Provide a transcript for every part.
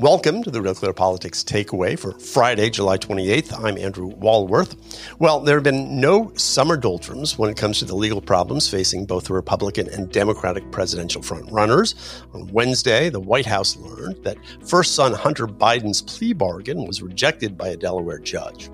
Welcome to the Real Clear Politics Takeaway for Friday, July 28th. I'm Andrew Walworth. Well, there have been no summer doldrums when it comes to the legal problems facing both the Republican and Democratic presidential frontrunners. On Wednesday, the White House learned that first son Hunter Biden's plea bargain was rejected by a Delaware judge.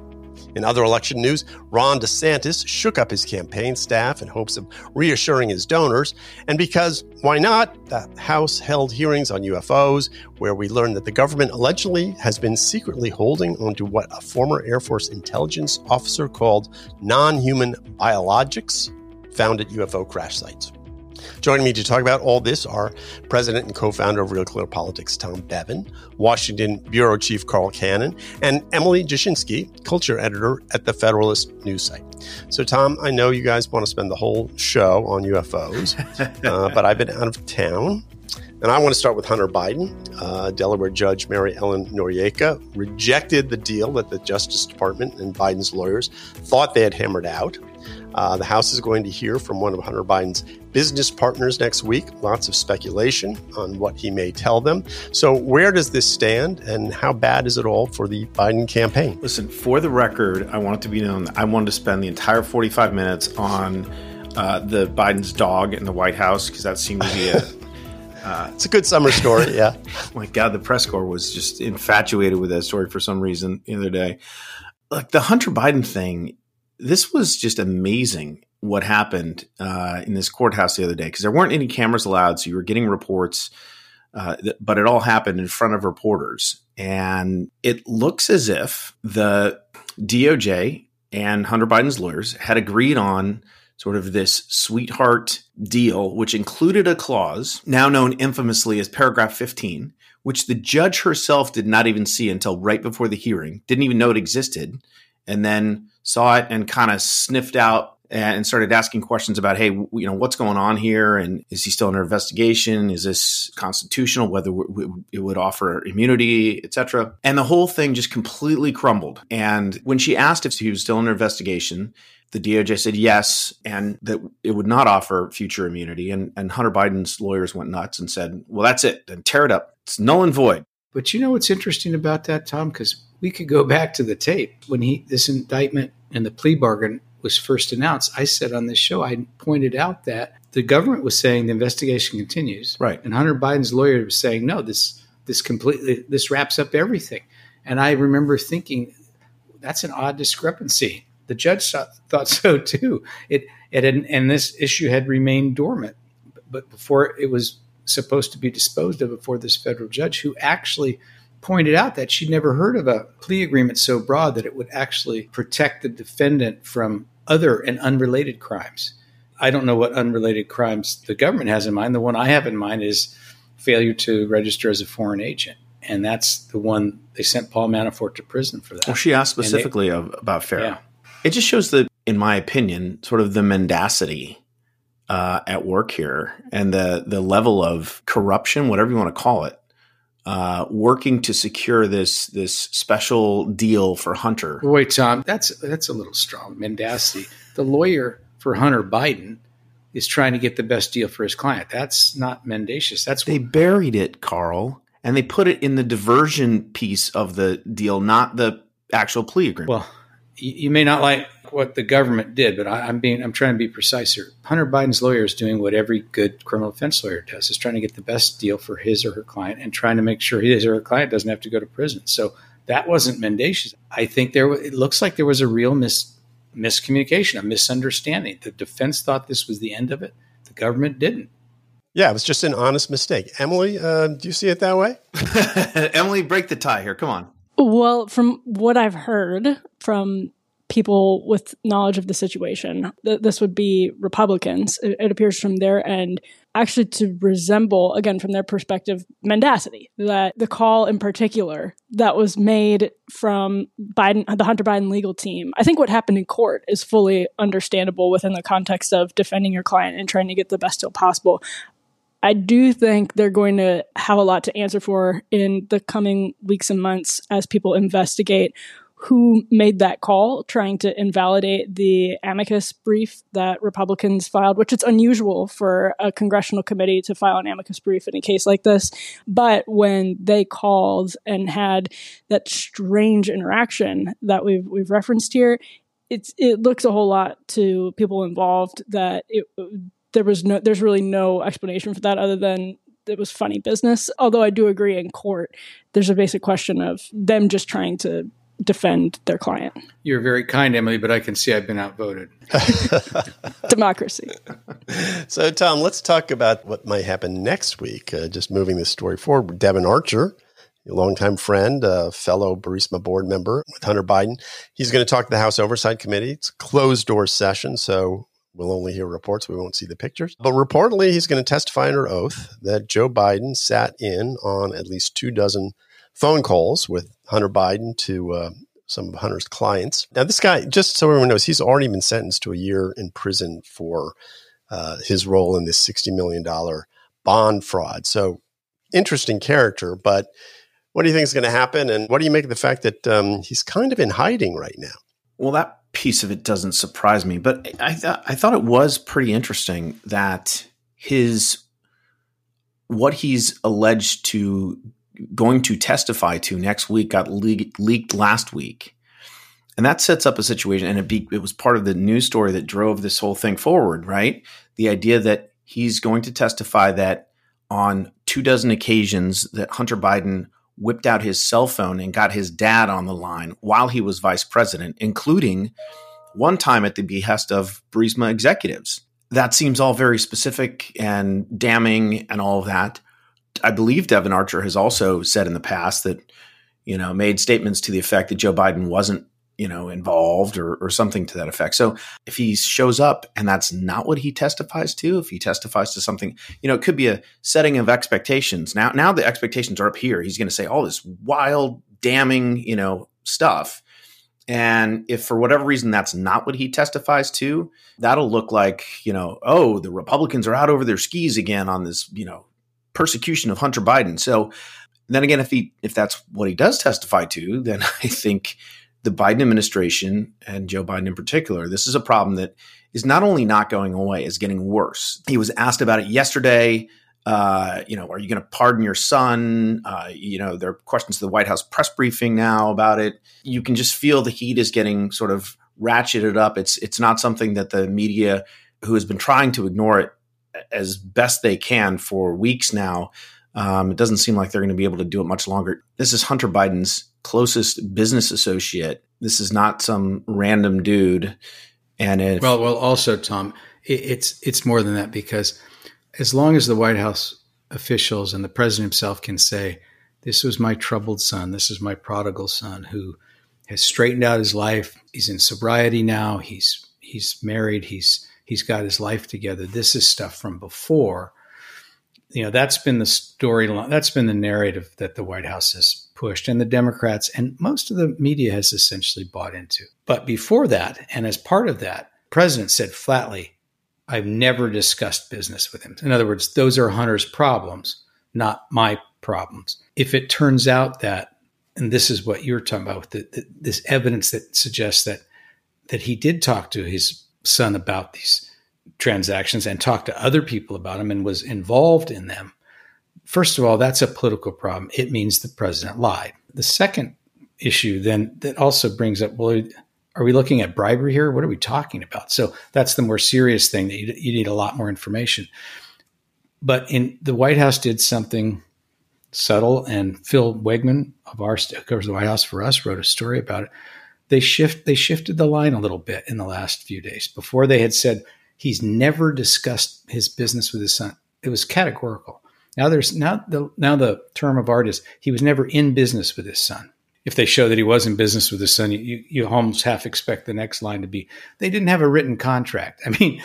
In other election news, Ron DeSantis shook up his campaign staff in hopes of reassuring his donors. And because why not? The House held hearings on UFOs, where we learned that the government allegedly has been secretly holding onto what a former Air Force intelligence officer called non human biologics found at UFO crash sites. Joining me to talk about all this are President and co founder of Real Clear Politics, Tom Bevan, Washington Bureau Chief Carl Cannon, and Emily Jashinsky, culture editor at the Federalist News site. So, Tom, I know you guys want to spend the whole show on UFOs, uh, but I've been out of town. And I want to start with Hunter Biden. Uh, Delaware Judge Mary Ellen Noreika rejected the deal that the Justice Department and Biden's lawyers thought they had hammered out. Uh, the House is going to hear from one of Hunter Biden's business partners next week. Lots of speculation on what he may tell them. So, where does this stand, and how bad is it all for the Biden campaign? Listen, for the record, I want it to be known that I wanted to spend the entire 45 minutes on uh, the Biden's dog in the White House because that seemed to be a uh, it's a good summer story, yeah. my God, the press corps was just infatuated with that story for some reason the other day. Like the Hunter Biden thing this was just amazing what happened uh, in this courthouse the other day because there weren't any cameras allowed, so you were getting reports, uh, th- but it all happened in front of reporters, and it looks as if the DOJ and Hunter Biden's lawyers had agreed on sort of this sweetheart deal, which included a clause now known infamously as paragraph 15, which the judge herself did not even see until right before the hearing, didn't even know it existed, and then saw it and kind of sniffed out and started asking questions about, hey, you know, what's going on here, and is he still under investigation? Is this constitutional? Whether it would offer immunity, etc. And the whole thing just completely crumbled. And when she asked if he was still under investigation, the DOJ said yes, and that it would not offer future immunity. And, and Hunter Biden's lawyers went nuts and said, well, that's it. Then tear it up. It's null and void. But you know what's interesting about that, Tom? Because we could go back to the tape when he this indictment and the plea bargain was first announced. I said on this show, I pointed out that the government was saying the investigation continues, right? And Hunter Biden's lawyer was saying, no, this this completely this wraps up everything. And I remember thinking, that's an odd discrepancy. The judge thought, thought so too. It it had, and this issue had remained dormant, but before it was supposed to be disposed of before this federal judge, who actually pointed out that she'd never heard of a plea agreement so broad that it would actually protect the defendant from other and unrelated crimes. I don't know what unrelated crimes the government has in mind. The one I have in mind is failure to register as a foreign agent. And that's the one they sent Paul Manafort to prison for that. Well, she asked specifically they, about FARA. Yeah. It just shows that, in my opinion, sort of the mendacity uh, at work here and the the level of corruption, whatever you want to call it, uh, working to secure this this special deal for Hunter. Wait, Tom, that's that's a little strong. Mendacity. The lawyer for Hunter Biden is trying to get the best deal for his client. That's not mendacious. That's they buried it, Carl, and they put it in the diversion piece of the deal, not the actual plea agreement. Well, you may not like what the government did, but I, am being I'm trying to be precise here. Hunter Biden's lawyer is doing what every good criminal defense lawyer does: is trying to get the best deal for his or her client and trying to make sure his or her client doesn't have to go to prison. So that wasn't mendacious. I think there it looks like there was a real mis, miscommunication, a misunderstanding. The defense thought this was the end of it. The government didn't. Yeah, it was just an honest mistake. Emily, uh, do you see it that way? Emily, break the tie here. Come on. Well, from what I've heard from people with knowledge of the situation. Th- this would be Republicans, it, it, appears from their end, actually to resemble, again, from their perspective, mendacity. That the call in particular that was made from Biden, the Hunter Biden legal team, I think what happened in court is fully understandable within the context of defending your client and trying to get the best deal possible. I do think they're going to have a lot to answer for in the coming weeks and months as people investigate who made that call, trying to invalidate the amicus brief that Republicans filed, which it's unusual for a congressional committee to file an amicus brief in a case like this. But when they called and had that strange interaction that we've we've referenced here, it's it looks a whole lot to people involved that it there was no there's really no explanation for that other than it was funny business. Although I do agree in court, there's a basic question of them just trying to defend their client. You're very kind, Emily, but I can see I've been outvoted. Democracy. So, Tom, let's talk about what might happen next week. Uh, just moving this story forward, Devon Archer, a longtime friend, a fellow Burisma board member with Hunter Biden, he's going to talk to the House Oversight Committee. It's a closed door session, so we'll only hear reports. We won't see the pictures. But reportedly, he's going to testify under oath that Joe Biden sat in on at least two dozen phone calls with Hunter Biden to uh, some of Hunter's clients. Now, this guy, just so everyone knows, he's already been sentenced to a year in prison for uh, his role in this $60 million bond fraud. So, interesting character, but what do you think is going to happen? And what do you make of the fact that um, he's kind of in hiding right now? Well, that piece of it doesn't surprise me, but I, th- I thought it was pretty interesting that his what he's alleged to going to testify to next week got le- leaked last week. And that sets up a situation, and it, be, it was part of the news story that drove this whole thing forward, right? The idea that he's going to testify that on two dozen occasions that Hunter Biden whipped out his cell phone and got his dad on the line while he was vice president, including one time at the behest of Burisma executives. That seems all very specific and damning and all of that. I believe Devon Archer has also said in the past that, you know, made statements to the effect that Joe Biden wasn't, you know, involved or, or something to that effect. So if he shows up and that's not what he testifies to, if he testifies to something, you know, it could be a setting of expectations. Now, now the expectations are up here. He's going to say all this wild, damning, you know, stuff. And if for whatever reason that's not what he testifies to, that'll look like, you know, oh, the Republicans are out over their skis again on this, you know, persecution of Hunter Biden. So then again, if he if that's what he does testify to, then I think the Biden administration and Joe Biden in particular, this is a problem that is not only not going away, is getting worse. He was asked about it yesterday. Uh, you know, are you going to pardon your son? Uh, you know, there are questions to the White House press briefing now about it. You can just feel the heat is getting sort of ratcheted up. It's it's not something that the media, who has been trying to ignore it, as best they can for weeks now. Um, it doesn't seem like they're going to be able to do it much longer. This is Hunter Biden's closest business associate. This is not some random dude. And if, well, well, also Tom, it, it's it's more than that because as long as the White House officials and the president himself can say, "This was my troubled son. This is my prodigal son who has straightened out his life. He's in sobriety now. He's he's married. He's he's got his life together. This is stuff from before. You know, that's been the storyline, that's been the narrative that the White House has pushed, and the Democrats and most of the media has essentially bought into. But before that, and as part of that, President said flatly, I've never discussed business with him. In other words, those are Hunter's problems, not my problems. If it turns out that, and this is what you're talking about, the, the, this evidence that suggests that that he did talk to his son about these transactions and talked to other people about them and was involved in them, first of all, that's a political problem. It means the president lied. The second issue then that also brings up, well, are we looking at bribery here? What are we talking about? So that's the more serious thing that you, you need a lot more information. But in the White House did something subtle, and Phil Wegmann of our who covers the White House for us wrote a story about it they shift they shifted the line a little bit in the last few days. Before they had said he's never discussed his business with his son. It was categorical. Now there's now the now the term of art is he was never in business with his son. If they show that he was in business with his son, you, you almost half expect the next line to be they didn't have a written contract. I mean,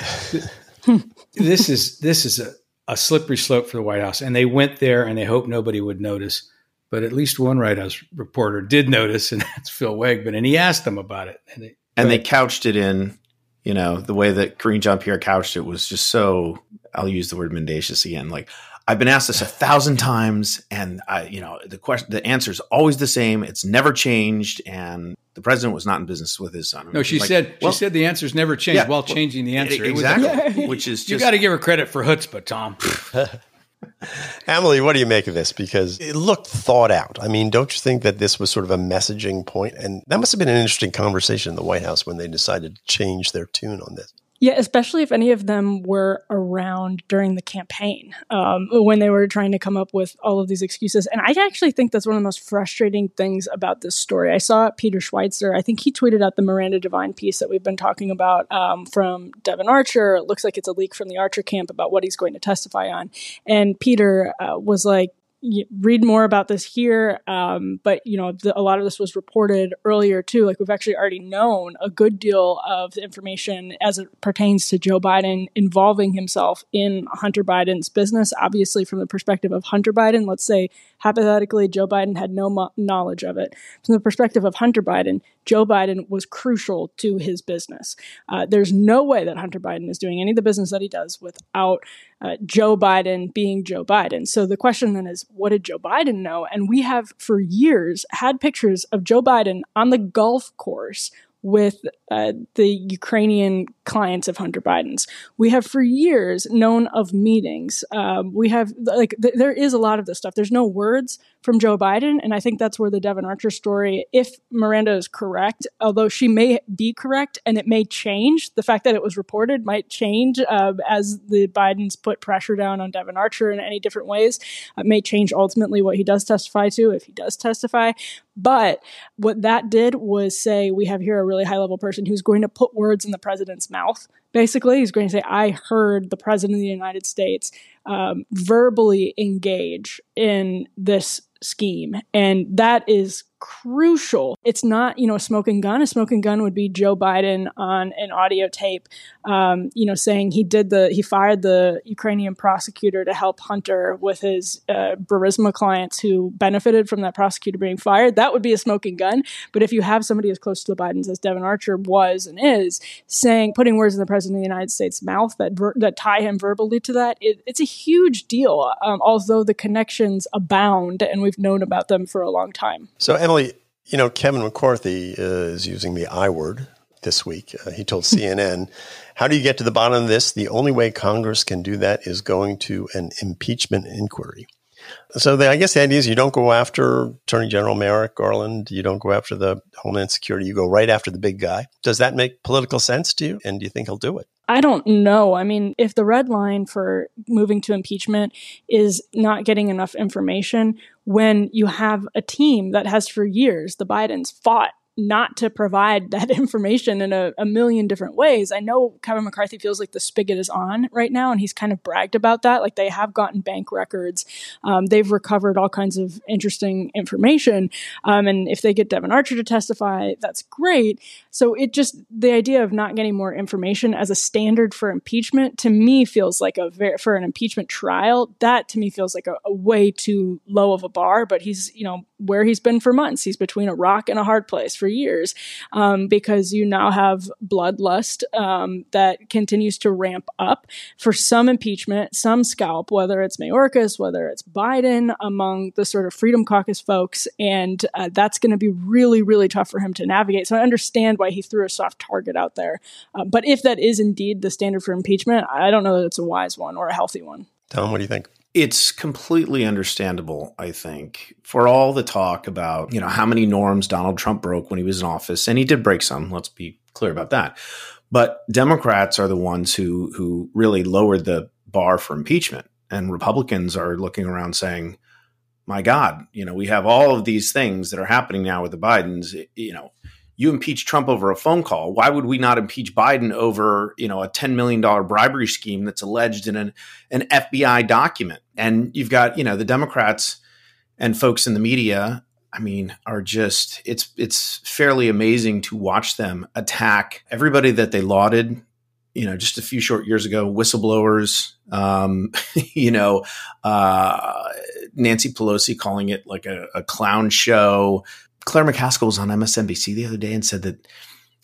this is this is a, a slippery slope for the White House, and they went there and they hoped nobody would notice but at least one White House reporter did notice, and that's Phil Wegmann, and he asked them about it. And, they, and they couched it in, you know, the way that Karine Jean Pierre couched it was just so. I'll use the word mendacious again. Like, I've been asked this a thousand times, and I, you know, the question, the answer is always the same. It's never changed, and the president was not in business with his son. No, she like, said well, she said the answer's never changed yeah, while changing the answer. Exactly, which is just, you got to give her credit for chutzpah, Tom. Emily, what do you make of this? Because it looked thought out. I mean, don't you think that this was sort of a messaging point? And that must have been an interesting conversation in the White House when they decided to change their tune on this. Yeah, especially if any of them were around during the campaign um, when they were trying to come up with all of these excuses. And I actually think that's one of the most frustrating things about this story. I saw Peter Schweizer, I think he tweeted out the Miranda Devine piece that we've been talking about um, from Devon Archer. It looks like it's a leak from the Archer camp about what he's going to testify on. And Peter uh, was like, read more about this here. Um, but you know, the, a lot of this was reported earlier too. Like we've actually already known a good deal of the information as it pertains to Joe Biden involving himself in Hunter Biden's business. Obviously, from the perspective of Hunter Biden, let's say hypothetically Joe Biden had no mo- knowledge of it. From the perspective of Hunter Biden, Joe Biden was crucial to his business. Uh, there's no way that Hunter Biden is doing any of the business that he does without uh, Joe Biden being Joe Biden. So the question then is, what did Joe Biden know? And we have for years had pictures of Joe Biden on the golf course with uh, the Ukrainian clients of Hunter Biden's. We have for years known of meetings. Um, we have like th- there is a lot of this stuff. There's no words from Joe Biden, and I think that's where the Devon Archer story, if Miranda is correct, although she may be correct and it may change, the fact that it was reported might change uh, as the Bidens put pressure down on Devon Archer in any different ways. It may change ultimately what he does testify to if he does testify. But what that did was say we have here a really high level person who's going to put words in the president's mouth. Basically, he's going to say, I heard the president of the United States um, verbally engage in this scheme. And that is crucial. It's not, you know, a smoking gun. A smoking gun would be Joe Biden on an audio tape, um, you know, saying he did the, he fired the Ukrainian prosecutor to help Hunter with his uh, Burisma clients who benefited from that prosecutor being fired. That would be a smoking gun. But if you have somebody as close to the Bidens as Devon Archer was and is, saying, putting words in the president of the United States' mouth that ver- that tie him verbally to that, it, it's a huge deal. Um, although the connections abound, and we've known about them for a long time. So. You know, Kevin McCarthy is using the I word this week. Uh, he told CNN, How do you get to the bottom of this? The only way Congress can do that is going to an impeachment inquiry. So the, I guess the idea is you don't go after Attorney General Merrick Garland. You don't go after the Homeland Security. You go right after the big guy. Does that make political sense to you? And do you think he'll do it? I don't know. I mean, if the red line for moving to impeachment is not getting enough information, when you have a team that has for years, the Bidens fought not to provide that information in a, a, million different ways. I know Kevin McCarthy feels like the spigot is on right now, and he's kind of bragged about that. Like they have gotten bank records, um, they've recovered all kinds of interesting information, um, and if they get Devon Archer to testify, that's great. So it just the idea of not getting more information as a standard for impeachment to me feels like a very for an impeachment trial. That to me feels like a, a way too low of a bar. But he's you know where he's been for months. He's between a rock and a hard place for years um, because you now have bloodlust um, that continues to ramp up for some impeachment, some scalp, whether it's Mayorkas, whether it's Biden, among the sort of Freedom Caucus folks. And uh, that's going to be really, really tough for him to navigate. So I understand why he threw a soft target out there. Uh, but if that is indeed the standard for impeachment, I don't know that it's a wise one or a healthy one. Tom, what do you think? It's completely understandable, I think, for all the talk about, you know, how many norms Donald Trump broke when he was in office, and he did break some, let's be clear about that. But Democrats are the ones who who really lowered the bar for impeachment. And Republicans are looking around saying, my God, you know, we have all of these things that are happening now with the Bidens. You know, you impeach Trump over a phone call. Why would we not impeach Biden over, you know, a $10 million bribery scheme that's alleged in an, an FBI document? And you've got, you know, the Democrats and folks in the media, I mean, are just it's it's fairly amazing to watch them attack everybody that they lauded, you know, just a few short years ago, whistleblowers, um, you know, uh, Nancy Pelosi calling it like a, a clown show, Claire McCaskill was on MSNBC the other day and said that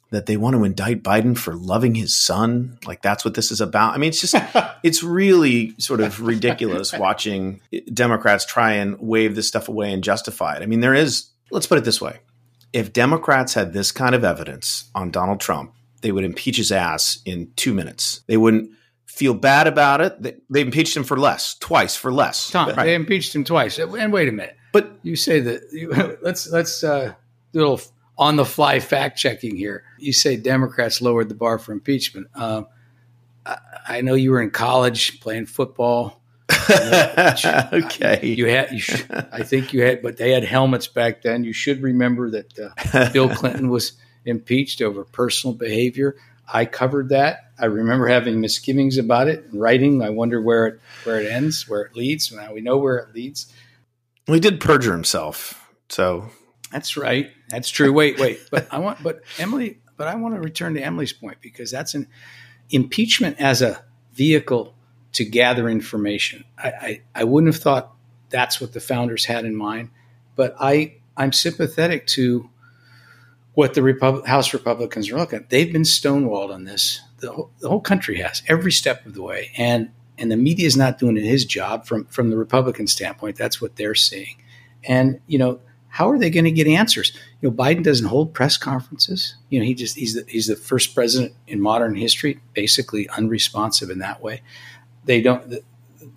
that they want to indict Biden for loving his son. Like that's what this is about. I mean, it's just, it's really sort of ridiculous watching Democrats try and wave this stuff away and justify it. I mean, there is, let's put it this way. If Democrats had this kind of evidence on Donald Trump, they would impeach his ass in two minutes. They wouldn't feel bad about it. They, they impeached him for less, twice for less. Tom, right. they impeached him twice. And wait a minute. But you say that you, let's let's uh, do a little on the fly fact checking here. You say Democrats lowered the bar for impeachment. Um, I, I, know you were in college playing football. okay. You had, you should, I think you had, but they had helmets back then. You should remember that uh, Bill Clinton was impeached over personal behavior. I covered that. I remember having misgivings about it. Writing, I wonder where it where it ends, where it leads. Now we know where it leads. Well, he did perjure himself, so that's right. That's true. Wait, wait. But I want, but Emily, but I want to return to Emily's point because that's an impeachment as a vehicle to gather information. I, I, I wouldn't have thought that's what the founders had in mind, but I, I'm sympathetic to what the House Republicans are looking at. They've been stonewalled on this. The whole, the whole country has every step of the way, and and the media is not doing his job from from the Republican standpoint. That's what they're seeing, and you know how are they going to get answers? You know, Biden doesn't hold press conferences. You know, he just he's the, he's the first president in modern history, basically unresponsive in that way. They don't. The,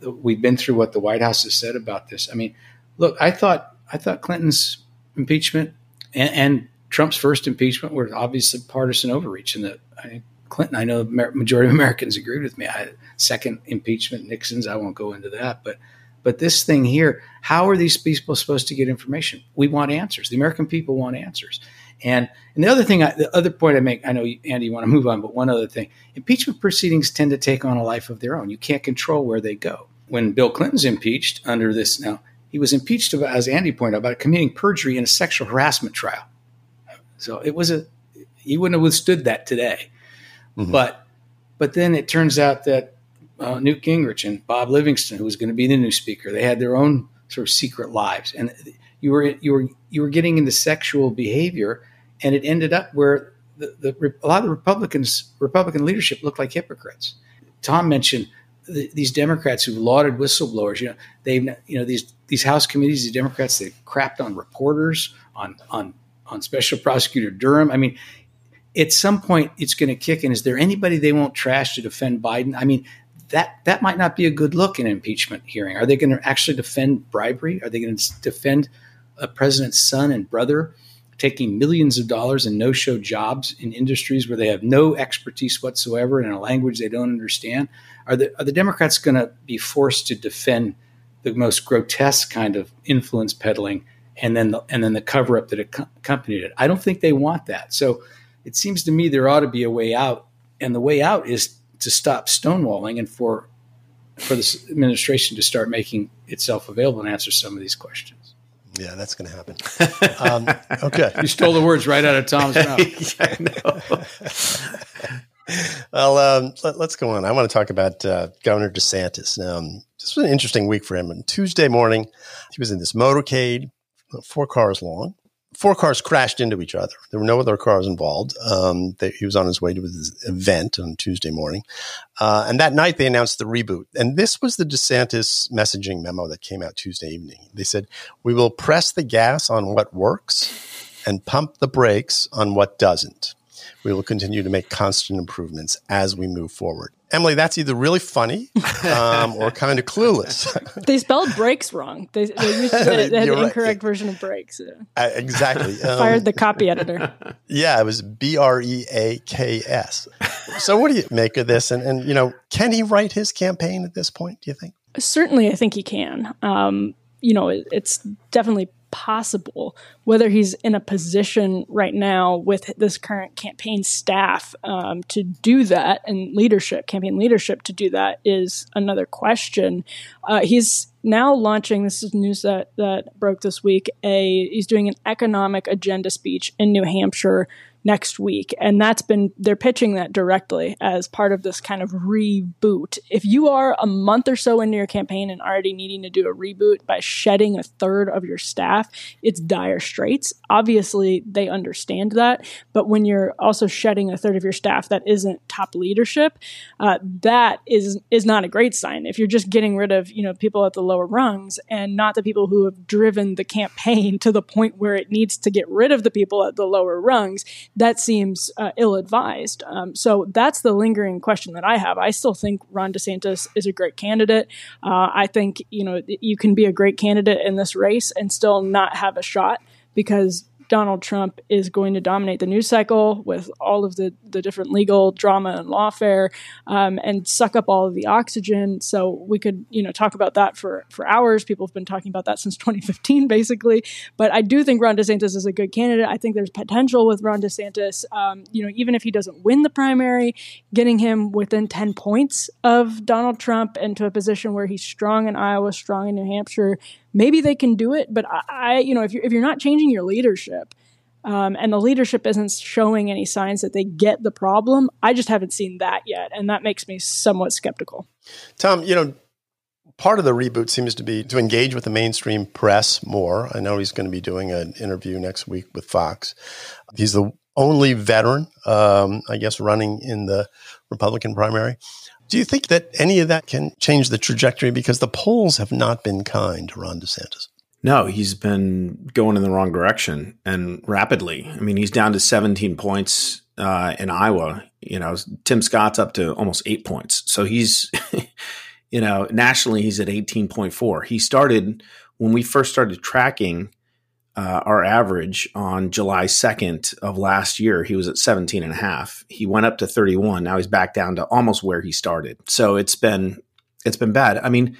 the, we've been through what the White House has said about this. I mean, look, I thought I thought Clinton's impeachment and, and Trump's first impeachment were obviously partisan overreach, and that I, Clinton, I know the majority of Americans agreed with me. I, second impeachment, Nixon's, I won't go into that, but but this thing here, how are these people supposed to get information? We want answers. The American people want answers. And and the other thing, I, the other point I make, I know Andy, you want to move on, but one other thing: impeachment proceedings tend to take on a life of their own. You can't control where they go. When Bill Clinton's impeached under this, now he was impeached about, as Andy pointed out, about committing perjury in a sexual harassment trial. So it was a he wouldn't have withstood that today. Mm-hmm. But but then it turns out that uh, Newt Gingrich and Bob Livingston, who was going to be the new speaker. They had their own sort of secret lives, and you were you were you were getting into sexual behavior, and it ended up where the, the a lot of the Republicans Republican leadership looked like hypocrites. Tom mentioned the, these Democrats who lauded whistleblowers. You know, they've you know these these House committees, the Democrats, they crapped on reporters, on on on Special Prosecutor Durham. I mean, at some point it's going to kick in. Is there anybody they won't trash to defend Biden? I mean, that that might not be a good look in an impeachment hearing. Are they going to actually defend bribery? Are they going to defend a president's son and brother taking millions of dollars in no-show jobs in industries where they have no expertise whatsoever in a language they don't understand? Are the are the Democrats going to be forced to defend the most grotesque kind of influence peddling and then the, and then the cover up that accompanied it? I don't think they want that. So it seems to me there ought to be a way out, and the way out is to stop stonewalling and for for this administration to start making itself available and answer some of these questions. Yeah, that's going to happen. um, okay, you stole the words right out of Tom's mouth. yeah, well, um, let, us go on. I want to talk about uh, Governor DeSantis. Um, this was an interesting week for him. On Tuesday morning, he was in this motorcade, four cars long, four cars crashed into each other. There were no other cars involved. Um, they, he was on his way to his event on Tuesday morning. Uh, and that night they announced the reboot. And this was the DeSantis messaging memo that came out Tuesday evening. They said, We will press the gas on what works and pump the brakes on what doesn't. We will continue to make constant improvements as we move forward. Emily, that's either really funny um, or kind of clueless. they spelled breaks wrong. They, they used the, they had right. incorrect version of brakes. Uh, exactly. Um, Fired the copy editor. Yeah, it was B R E A K S. So, what do you make of this? And, and, you know, can he right his campaign at this point, do you think? Certainly, I think he can. Um, you know, it, it's definitely possible. Whether he's in a position right now with this current campaign staff um, to do that and leadership, campaign leadership to do that is another question. Uh, he's now launching this is news that, that broke this week a he's doing an economic agenda speech in new hampshire next week. And that's been, they're pitching that directly as part of this kind of reboot. If you are a month or so into your campaign and already needing to do a reboot by shedding a third of your staff, it's dire straits. Obviously, they understand that. But when you're also shedding a third of your staff that isn't top leadership, uh, that is, is not a great sign. If you're just getting rid of, you know, people at the lower rungs and not the people who have driven the campaign to the point where it needs to get rid of the people at the lower rungs, that seems uh, ill advised. Um, so that's the lingering question that I have. I still think Ron DeSantis is a great candidate. Uh, I think you know you can be a great candidate in this race and still not have a shot because Donald Trump is going to dominate the news cycle with all of the, the different legal drama and lawfare um, and suck up all of the oxygen. So we could, you know, talk about that for, for hours. People have been talking about that since 2015, basically. But I do think Ron DeSantis is a good candidate. I think there's potential with Ron DeSantis. Um, you know, even if he doesn't win the primary, getting him within 10 points of Donald Trump into a position where he's strong in Iowa, strong in New Hampshire, maybe they can do it. But I, I you know, if you're if you're not changing your leadership, um, and the leadership isn't showing any signs that they get the problem, I just haven't seen that yet, and that makes me somewhat skeptical. Tom, you know, part of the reboot seems to be to engage with the mainstream press more. I know he's going to be doing an interview next week with Fox. He's the only veteran, um, I guess, running in the Republican primary. Do you think that any of that can change the trajectory? Because the polls have not been kind to Ron DeSantis. No, he's been going in the wrong direction and rapidly. I mean, he's down to 17 points uh, in Iowa. You know, Tim Scott's up to almost eight points. So he's, you know, nationally, he's at 18.4. He started when we first started tracking uh, our average on July 2nd of last year, he was at 17 and a half. He went up to 31. Now he's back down to almost where he started. So it's been it's been bad. I mean,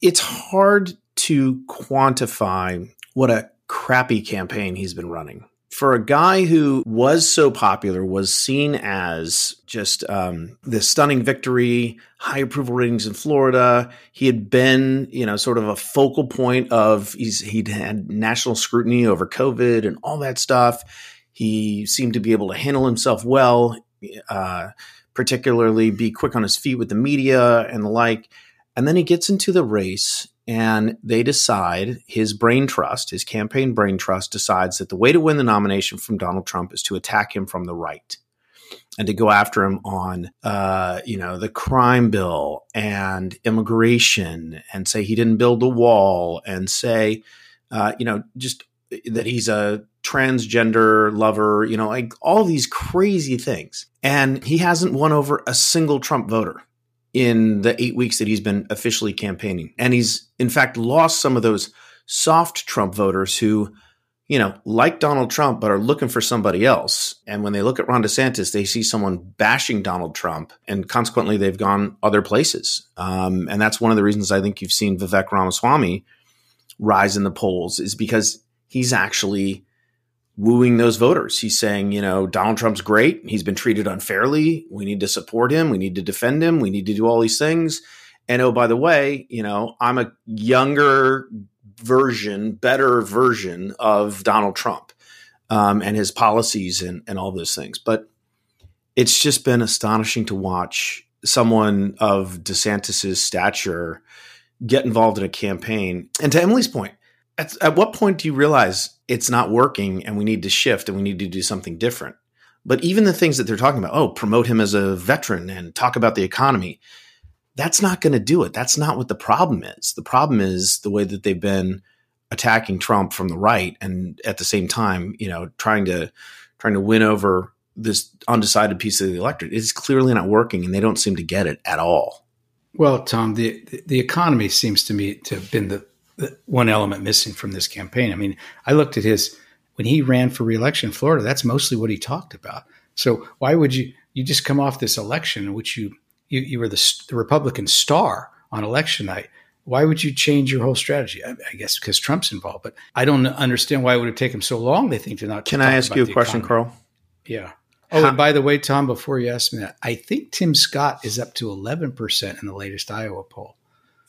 it's hard to quantify what a crappy campaign he's been running for a guy who was so popular, was seen as just um, this stunning victory, high approval ratings in Florida. He had been, you know, sort of a focal point of he's he'd had national scrutiny over COVID and all that stuff. He seemed to be able to handle himself well, uh, particularly be quick on his feet with the media and the like. And then he gets into the race and they decide his brain trust, his campaign brain trust, decides that the way to win the nomination from Donald Trump is to attack him from the right and to go after him on, uh, you know, the crime bill and immigration, and say he didn't build the wall, and say, uh, you know, just that he's a transgender lover, you know, like all these crazy things. And he hasn't won over a single Trump voter in the eight weeks that he's been officially campaigning. And he's, in fact, lost some of those soft Trump voters who, you know, like Donald Trump, but are looking for somebody else. And when they look at Ron DeSantis, they see someone bashing Donald Trump, and consequently, they've gone other places. Um, and that's one of the reasons I think you've seen Vivek Ramaswamy rise in the polls, is because he's actually wooing those voters. He's saying, you know, Donald Trump's great. He's been treated unfairly. We need to support him. We need to defend him. We need to do all these things. And oh, by the way, you know, I'm a younger version, better version of Donald Trump um, and his policies and, and all those things. But it's just been astonishing to watch someone of DeSantis's stature get involved in a campaign. And to Emily's point, at, at what point do you realize it's not working and we need to shift and we need to do something different? But even the things that they're talking about, oh, promote him as a veteran and talk about the economy, that's not going to do it. That's not what the problem is. The problem is the way that they've been attacking Trump from the right and at the same time, you know, trying to trying to win over this undecided piece of the electorate. It's clearly not working and they don't seem to get it at all. Well, Tom, the the economy seems to me to have been the one element missing from this campaign. I mean, I looked at his when he ran for reelection in Florida. That's mostly what he talked about. So why would you you just come off this election in which you you, you were the, the Republican star on election night? Why would you change your whole strategy? I, I, guess because Trump's involved, but I don't understand why it would have taken so long. They think to not. Can I ask you a question, economy. Carl? Yeah. Oh, How- and by the way, Tom, before you ask me that, I think Tim Scott is up to eleven percent in the latest Iowa poll.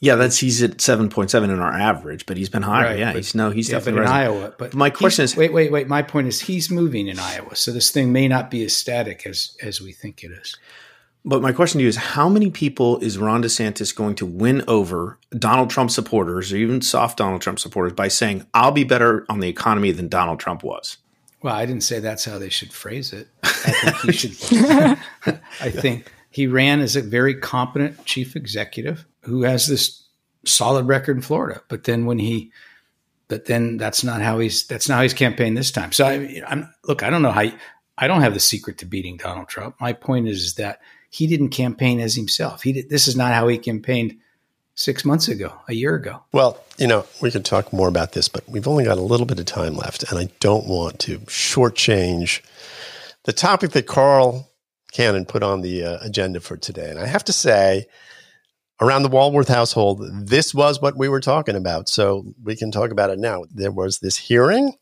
Yeah, that's he's at seven point seven in our average, but he's been higher. Right, yeah, but- he's no, he's Yeah, definitely in. Iowa. But My question is- wait, wait, wait. My point is he's moving in Iowa, so this thing may not be as static as as we think it is. But my question to you is how many people is Ron DeSantis going to win over Donald Trump supporters or even soft Donald Trump supporters by saying, I'll be better on the economy than Donald Trump was? Well, I didn't say that's how they should phrase it. I think he should. I think he ran as a very competent chief executive who has this solid record in Florida. But then when he, but then that's not how he's that's not how he's campaigned this time. So I, I'm look. I don't know how. I don't have the secret to beating Donald Trump. My point is that he didn't campaign as himself. He did, this is not how he campaigned six months ago, a year ago. Well, you know, we could talk more about this, but we've only got a little bit of time left, and I don't want to shortchange the topic that Carl Cannon put on the uh, agenda for today. And I have to say, around the Walworth household, this was what we were talking about. So we can talk about it now. There was this hearing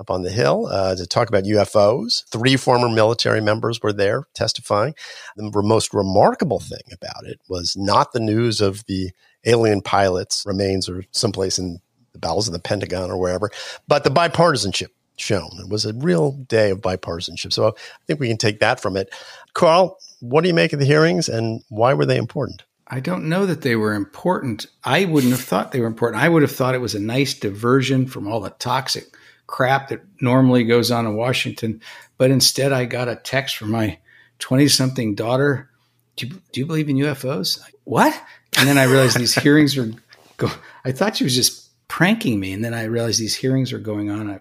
up on the Hill uh, to talk about UFOs. Three former military members were there testifying. The most remarkable thing about it was not the news of the alien pilots' remains or someplace in the bowels of the Pentagon or wherever, but the bipartisanship shown. It was a real day of bipartisanship. So I think we can take that from it. Carl, what do you make of the hearings and why were they important? I don't know that they were important. I wouldn't have thought they were important. I would have thought it was a nice diversion from all the toxic crap that normally goes on in Washington. But instead, I got a text from my 20 something daughter. Do you, do you believe in UFOs? What? And then I realized these hearings were go. I thought she was just pranking me. And then I realized these hearings are going on. I,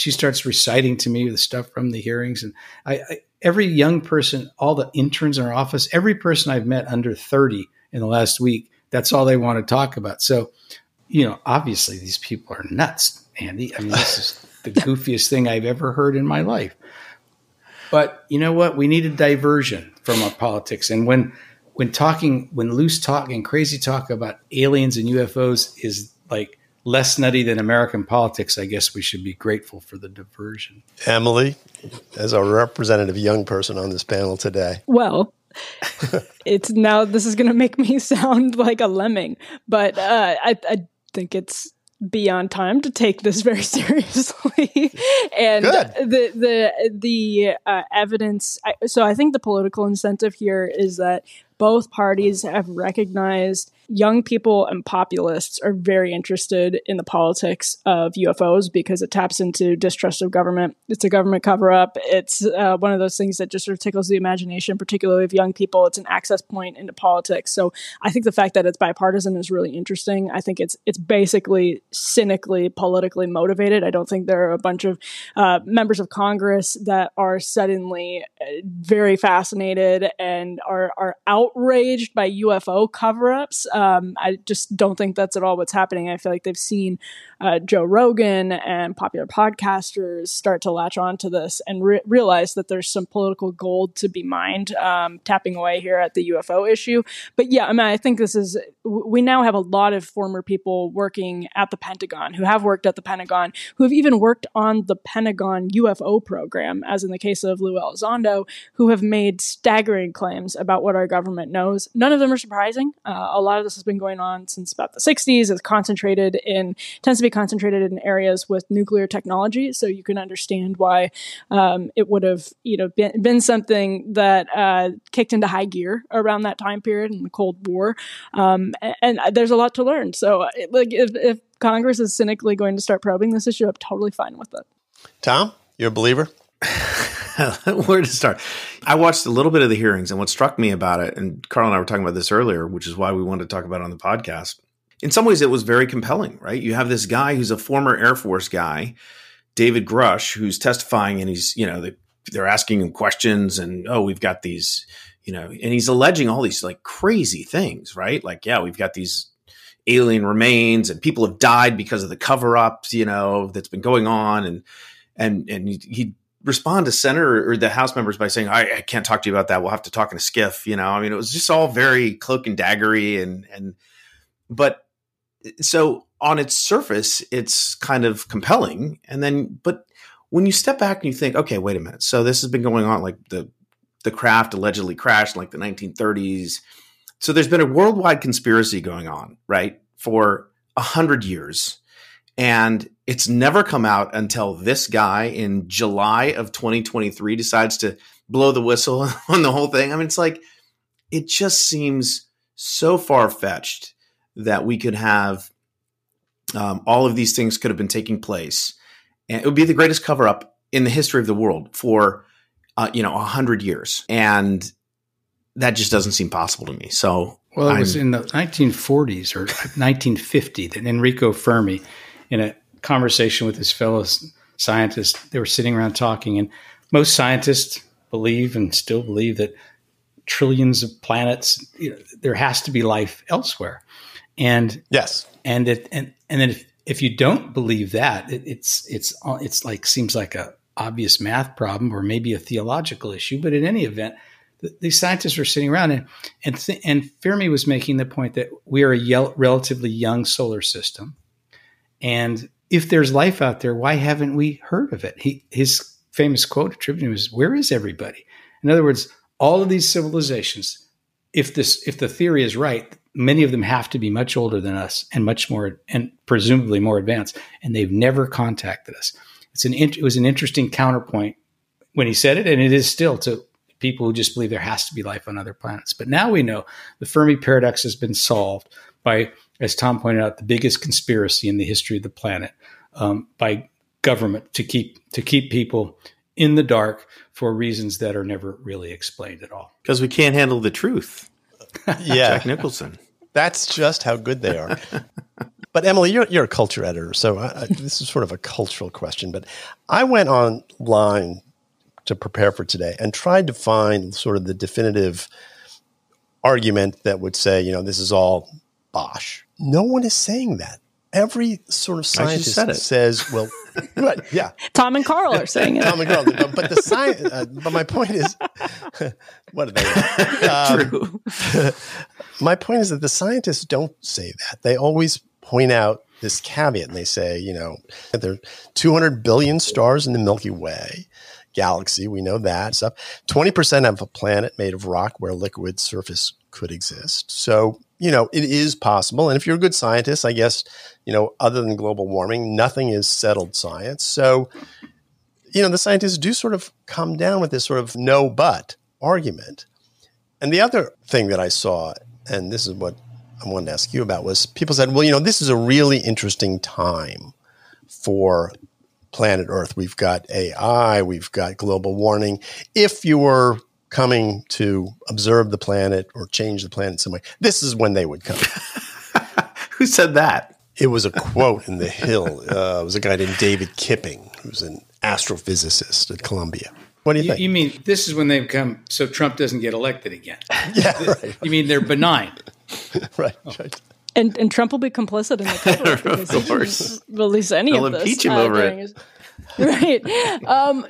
she starts reciting to me the stuff from the hearings. And I, I, every young person, all the interns in our office, every person I've met under 30 in the last week, that's all they want to talk about. So, you know, obviously these people are nuts, Andy. I mean, this is the goofiest thing I've ever heard in my life. But you know what? We need a diversion from our politics. And when when talking, when loose talk and crazy talk about aliens and UFOs is like less nutty than American politics, I guess we should be grateful for the diversion. Emily, as a representative young person on this panel today. Well, it's now this is going to make me sound like a lemming, but uh, I, I think it's beyond time to take this very seriously. and Good. the the the uh, evidence. I, so I think the political incentive here is that both parties have recognized young people and populists are very interested in the politics of UFOs because it taps into distrust of government. It's a government cover up. It's uh, one of those things that just sort of tickles the imagination, particularly of young people. It's an access point into politics. So I think the fact that it's bipartisan is really interesting. I think it's it's basically cynically politically motivated. I don't think there are a bunch of uh, members of Congress that are suddenly uh, very fascinated and are are outraged by UFO cover ups. I just don't think that's at all what's happening. I feel like they've seen uh, Joe Rogan and popular podcasters start to latch on to this and re- realize that there's some political gold to be mined, um, tapping away here at the UFO issue. But yeah, I mean, I think this is, we now have a lot of former people working at the Pentagon who have worked at the Pentagon, who have even worked on the Pentagon UFO program, as in the case of Lou Elizondo, who have made staggering claims about what our government knows. None of them are surprising. Uh, a lot of this has been going on since about the 60s. It's concentrated in, tends to be concentrated in areas with nuclear technology. So you can understand why um, it would have, you know, been, been something that uh, kicked into high gear around that time period in the Cold War. Um, and, and there's a lot to learn. So, it, like, if, if Congress is cynically going to start probing this issue, I'm totally fine with it. Tom, you're a believer? Where to start? I watched a little bit of the hearings, and what struck me about it, and Carl and I were talking about this earlier, which is why we wanted to talk about it on the podcast. In some ways, it was very compelling, right? You have this guy who's a former Air Force guy, David Grush, who's testifying, and he's, you know, they, they're asking him questions, and oh, we've got these, you know, and he's alleging all these like crazy things, right? Like, yeah, we've got these alien remains, and people have died because of the cover ups, you know, that's been going on, and and and he, he respond to senator or the house members by saying I, I, can't talk to you about that. We'll have to talk in a SCIF you know? I mean it was just all very cloak and daggery and and but so on its surface it's kind of compelling. And then but when you step back and you think okay wait a minute. So this has been going on like the the craft allegedly crashed in like the 1930s So there's been a worldwide conspiracy going on, right, for a hundred years. And it's never come out until this guy in July of 2023 decides to blow the whistle on the whole thing. I mean, it's like, it just seems so far fetched that we could have um, all of these things could have been taking place. And it would be the greatest cover up in the history of the world for, uh, you know, a hundred years. And that just doesn't seem possible to me. So, well, it I'm, was in the 1940s or 1950 that Enrico Fermi, in a conversation with his fellow scientists, they were sitting around talking, and most scientists believe and still believe that trillions of planets, you know, there has to be life elsewhere. And yes, and it and and then if, if you don't believe that, it, it's it's uh, it's like seems like a obvious math problem or maybe a theological issue. But in any event, the, these scientists were sitting around and and, th- and Fermi was making the point that we are a ye- relatively young solar system, and if there's life out there, why haven't we heard of it? He his famous quote attributed was, "Where is everybody?" In other words, all of these civilizations, if this if the theory is right, many of them have to be much older than us and much more and presumably more advanced, and they've never contacted us. It's an it was an interesting counterpoint when he said it, and it is still to people who just believe there has to be life on other planets. But now we know the Fermi paradox has been solved by, as Tom pointed out, the biggest conspiracy in the history of the planet um, by government to keep to keep people in the dark for reasons that are never really explained at all. Because we can't handle the truth. yeah, Jack Nicholson. That's just how good they are. but Emily, you're, you're a culture editor, so I, this is sort of a cultural question. But I went online to prepare for today and tried to find sort of the definitive argument that would say, you know, this is all bosh. No one is saying that. Every sort of scientist says, well, right, yeah. Tom and Carl are saying it. Tom and Carl, but, but the science. Uh, but my point is, what are they? Um, True. my point is that the scientists don't say that. They always point out this caveat, and they say, you know, there are 200 billion stars in the Milky Way galaxy. We know that stuff. 20% have a planet made of rock where liquid surface could exist. So, you know, it is possible. And if you're a good scientist, I guess, you know, other than global warming, nothing is settled science. So, you know, the scientists do sort of come down with this sort of no but argument. And the other thing that I saw, and this is what I wanted to ask you about, was people said, well, you know, this is a really interesting time for planet Earth. We've got AI, we've got global warming. If you were coming to observe the planet or change the planet in some way, this is when they would come. Who said that? It was a quote in The Hill. Uh, it was a guy named David Kipping, who's an astrophysicist at Columbia. What do you, you, think? You mean this is when they've come so Trump doesn't get elected again? yeah, right. You mean they're benign? right, oh. right. And and Trump will be complicit in the cover because of course. he didn't release any They'll of this. impeach him uh, over it. His, right. Um,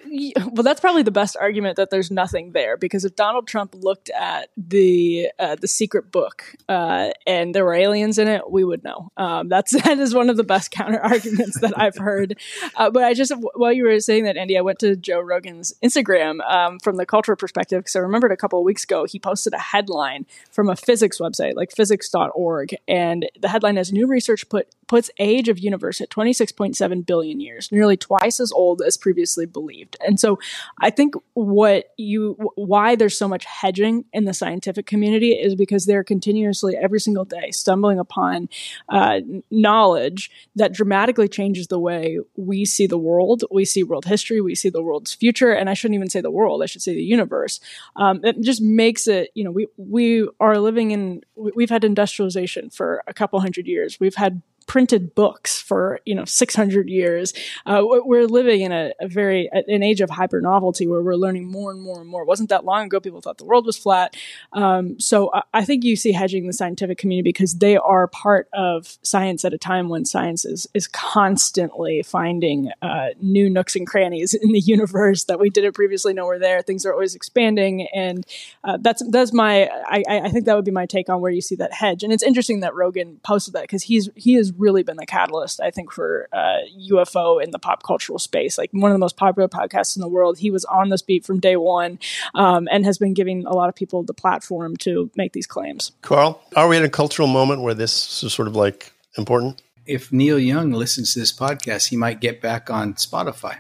well, that's probably the best argument that there's nothing there because if Donald Trump looked at the uh, the secret book uh, and there were aliens in it, we would know. Um, that's that is one of the best counter arguments that I've heard. Uh, but I just while you were saying that, Andy, I went to Joe Rogan's Instagram um, from the cultural perspective because I remembered a couple of weeks ago he posted a headline from a physics website like physics.org, and the headline has new research put puts age of universe at 26.7 billion years, nearly twice as old as previously believed. And so I think what you why there's so much hedging in the scientific community is because they're continuously every single day stumbling upon uh, knowledge that dramatically changes the way we see the world, we see world history, we see the world's future, and I shouldn't even say the world, I should say the universe. Um, it just makes it, you know, we we are living in we've had industrialization for a couple hundred years. We've had printed books for you know 600 years. Uh, we're living in a, a, very an age of hyper novelty where we're learning more and more and more. It wasn't that long ago people thought the world was flat. Um, so I, I, think you see hedging the scientific community because they are part of science at a time when science is is constantly finding uh, new nooks and crannies in the universe that we didn't previously know were there. Things are always expanding, and uh, that's that's my I, I think that would be my take on where you see that hedge. And it's interesting that Rogan posted that because he's he is really been the catalyst, I think, for uh, UFO in the pop cultural space. Like one of the most popular podcasts in the world. He was on this beat from day one um, and has been giving a lot of people the platform to make these claims. Carl, are we in a cultural moment where this is sort of like important? If Neil Young listens to this podcast, he might get back on Spotify.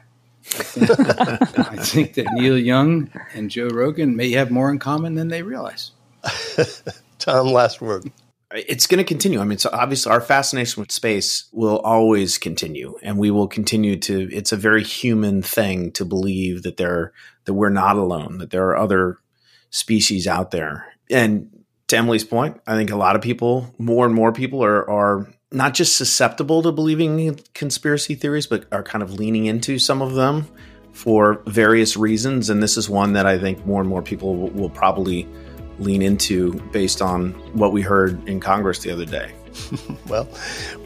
I think, I think that Neil Young and Joe Rogan may have more in common than they realize. Tom, last word. It's going to continue. I mean, so obviously our fascination with space will always continue, and we will continue to. It's a very human thing to believe that there that we're not alone, that there are other species out there. And to Emily's point, I think a lot of people, more and more people, are are not just susceptible to believing in conspiracy theories, but are kind of leaning into some of them for various reasons. And this is one that I think more and more people will, will probably lean into based on what we heard in Congress the other day. well,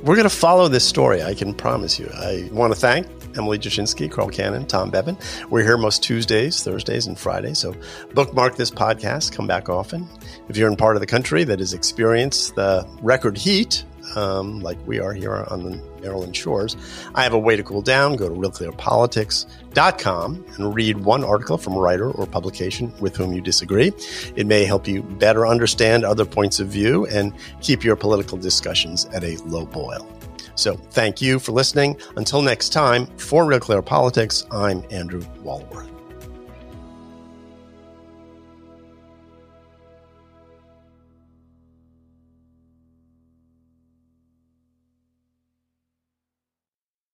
we're going to follow this story, I can promise you. I want to thank Emily Jashinsky, Carl Cannon, Tom Bevan. We're here most Tuesdays, Thursdays, and Fridays. So bookmark this podcast, come back often. If you're in part of the country that has experienced the record heat um, like we are here on the Maryland shores. I have a way to cool down. Go to realclearpolitics.com and read one article from a writer or publication with whom you disagree. It may help you better understand other points of view and keep your political discussions at a low boil. So thank you for listening. Until next time, for Real Clear Politics, I'm Andrew Walworth.